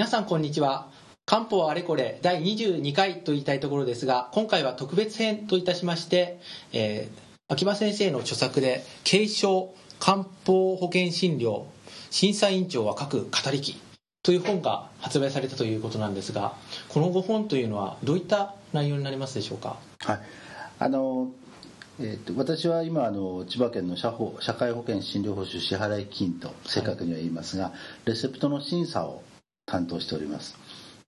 皆さんこんにちは。漢方あれこれ第22回と言いたいところですが今回は特別編といたしまして、えー秋葉先生の著作で「継承漢方保険診療審査委員長は書く語り記」という本が発売されたということなんですがこの5本というのはどういった内容になりますでしょうか？はい、あのえー、と私は今あの千葉県の社保社会保険診療報酬支払い金と正確には言いますが、レセプトの審査を担当しております。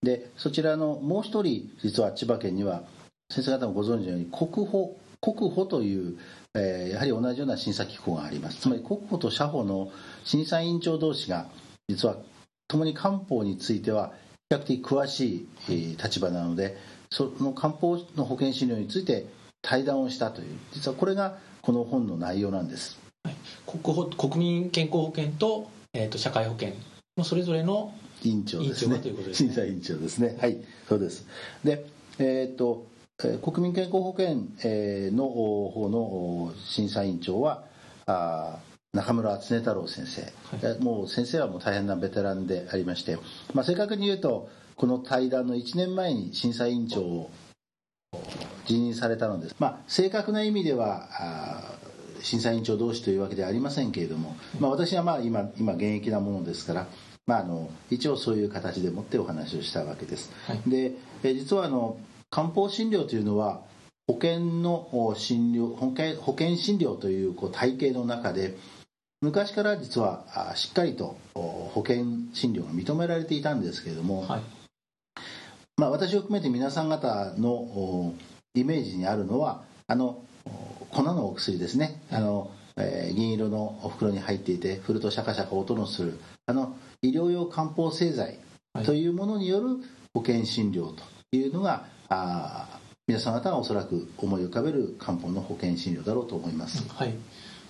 でそちらのもう一人実は千葉県には先生方もご存知のように国保国保という、えーやはり同じような審査機構があります。つまり国保と社保の審査委員長同士が実は共に漢方については比較的詳しい、え立場なのでその漢方の保険診療について対談をしたという実はこれがこの本の内容なんです。国保国民健康保険と,、えー、と社会保険のそれぞれの委員長ですね。審査委員長ですね。はいそうです。でえーっとえー国民健康保険えーのお方のお審査委員長はあー中村恒太郎先生、えもう先生はもう大変なベテランでありまして、まあ、正確に言うとこの対談の1年前に審査委員長を辞任されたのです、まあ、正確な意味では審査委員長同士というわけではありませんけれども、まあ、私はまあ今今現役なものですから、まあ、あの一応そういう形でもってお話をしたわけです、はい。でえー実はあの漢方診療というのは保険のお診療保険保険診療というこう体系の中で昔から実はあしっかりとお保険診療が認められていたんですけれども、はい。まあ、私を含めて皆さん方のおイメージにあるのはあのお粉のお薬ですね。あの、えー銀色のお袋に入っていて振るとシャカシャカ音のするあの医療用漢方製剤はい。というものによる保険診療というのが、あー皆さん方がおそらく思い浮かべる漢方の保険診療だろうと思います、はい、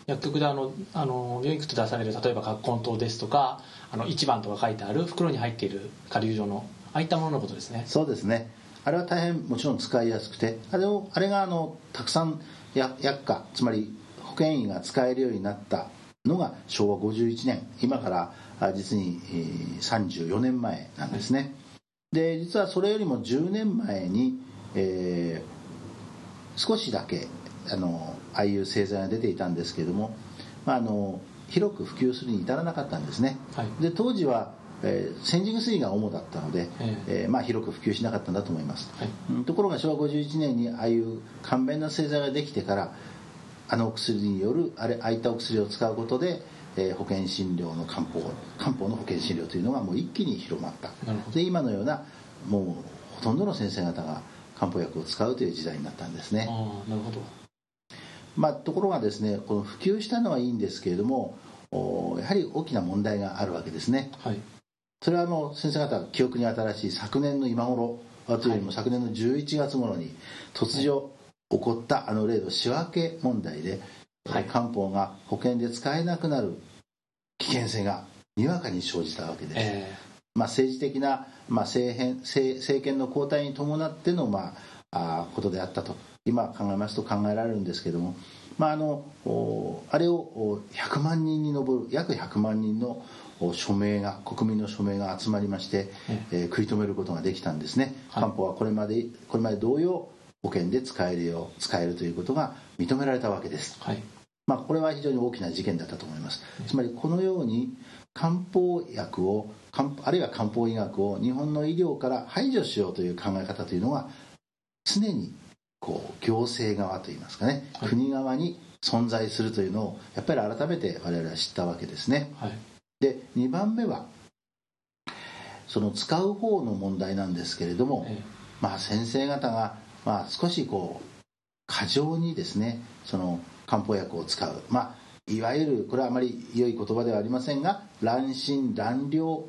薬局であのあの病院行くと出される例えば葛根湯ですとかあの1番とか書いてある袋に入っている下流状のああいったもののことですね。そうですね。あれは大変もちろん使いやすくてあれをあれがあのたくさんや薬価つまり保険医が使えるようになったのが昭和51年。今からあ実に、えー34年前なんですね。で実はそれよりも10年前に、えー少しだけあのああいう製剤が出ていたんですけれども、まあ、あの広く普及するに至らなかったんですね。はい。で当時は、えー煎じ薬が主だったので、ええ。ーまあ、広く普及しなかったんだと思います、はい。うんところが昭和51年にああいう簡便な製剤ができてからあのお薬によるあれああいったお薬を使うことで、えー保険診療の漢方漢方の保険診療というのがもう一気に広まった。で今のようなもうほとんどの先生方が漢方薬を使うという時代になったんですね。ああなるほど。まあ、ところがですねこの普及したのはいいんですけれどもおやはり大きな問題があるわけですね。はい。それはあの先生方記憶に新しい昨年の今頃あというよりも昨年の11月頃に突如起こったあの例の仕分け問題で、はい。漢方が保険で使えなくなる危険性がにわかに生じたわけです、えまあ、政治的な、まあ、政変政政権の交代に伴っての、まあ、あーことであったと。今考えますと考えられるんですけども、まあ、あのおあれをお100万人に上る約100万人のお署名が国民の署名が集まりまして、えー食い止めることができたんですね。はい。漢方はこれまでこれまで同様保険で使えるよう使えるということが認められたわけです。ーはい。まあ、これは非常に大きな事件だったと思います。つまりこのように漢方薬を漢あるいは漢方医学を日本の医療から排除しようという考え方というのは常にこう行政側といいますかね、はい。国側に存在するというのをやっぱり改めて我々は知ったわけですね。はい。で2番目はその使う方の問題なんですけれども、え。まあ、先生方が、まあ、少しこう過剰にですねその漢方薬を使う、まあ、いわゆるこれはあまり良い言葉ではありませんが乱心乱療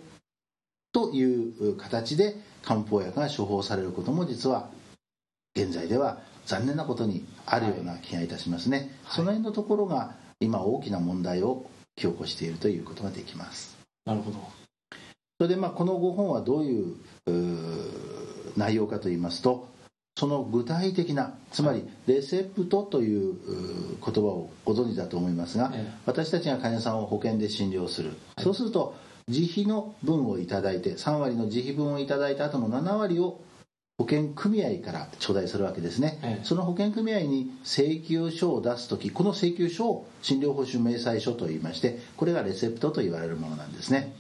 という形で漢方薬が処方されることも実は現在では残念なことにあるような気がいたしますね、はい。その辺のところが今大きな問題を引き起こしているということができます。えなるほど。それでまあこの5本はどういう内容かといいますとその具体的なつまりレセプトという言葉をご存知だと思いますがえ私たちが患者さんを保険で診療する、はいそうすると自費の分をいただいて3割の自費分をいただいた後の7割を保険組合から頂戴するわけですね、ええ。その保険組合に請求書を出すときこの請求書を診療報酬明細書といいましてこれがレセプトと言われるものなんですね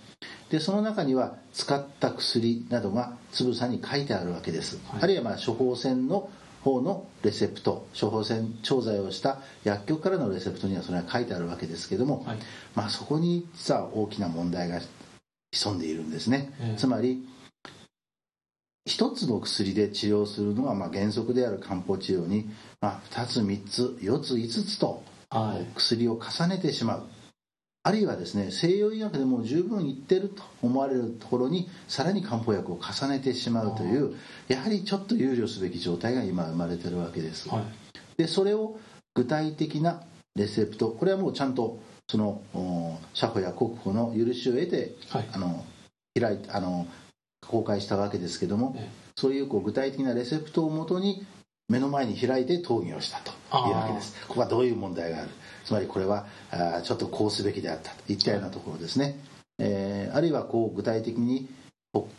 でその中には使った薬などがつぶさに書いてあるわけです、はい。あるいはまあ処方箋の方のレセプト処方箋調剤をした薬局からのレセプトにはそれが書いてあるわけですけども、はい。まあ、そこに実は大きな問題が潜んでいるんですね、ええ。つまり一つの薬で治療するのがまあ原則である漢方治療に、まあ、2つ3つ4つ5つとはい。薬を重ねてしまうあるいはですね西洋医学でもう十分いってると思われるところにさらに漢方薬を重ねてしまうというやはりちょっと憂慮すべき状態が今生まれてるわけです、はい。でそれを具体的なレセプトこれはもうちゃんとそのお社保や国保の許しを得てはい。あの開いあの公開したわけですけども、え。そういうこう具体的なレセプトをもとに目の前に開いて討議をしたというわけです。ここはどういう問題がある？つまりこれはあーちょっとこうすべきであった。といったようなところですね、えーあるいはこう具体的に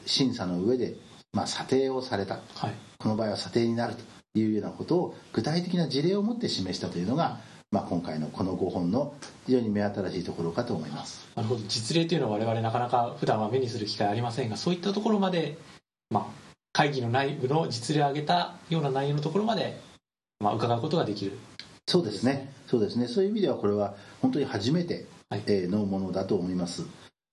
審査の上で、まあ、査定をされた。はい。この場合は査定になるというようなことを具体的な事例を持って示したというのが、まあ、今回のこの5本の非常に目新しいところかと思います。なるほど。実例というのは我々なかなか普段は目にする機会ありませんがそういったところまで、まあ、会議の内部の実例を挙げたような内容のところまで、まあ、伺うことができる。そうですね。そうですね。そういう意味ではこれは本当に初めて、のものだと思います。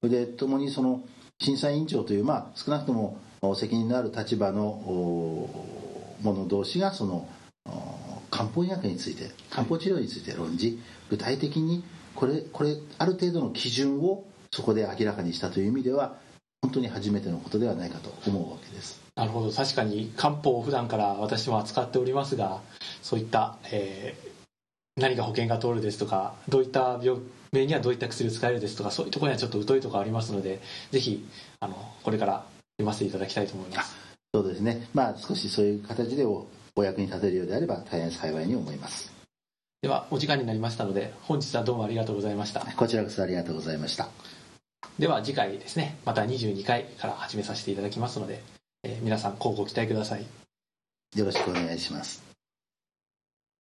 でともにその審査委員長という、まあ、少なくともお責任のある立場のお者同士がそのお漢方医学について漢方治療について論じ具体的にこれこれある程度の基準をそこで明らかにしたという意味では本当に初めてのことではないかと思うわけですなるほど。確かに漢方を普段から私も扱っておりますがそういった、えー何が保険が通るですとかどういった病名にはどういった薬を使えるですとかそういうところにはちょっと疎いところありますのでぜひあのこれから読ませていただきたいと思います。そうですね。まあ少しそういう形でおお役に立てるようであれば大変幸いに思います。ではお時間になりましたので本日はどうもありがとうございました。こちらこそありがとうございました。では次回ですね。また22回から始めさせていただきますので、えー皆さん乞うご期待ください。よろしくお願いします。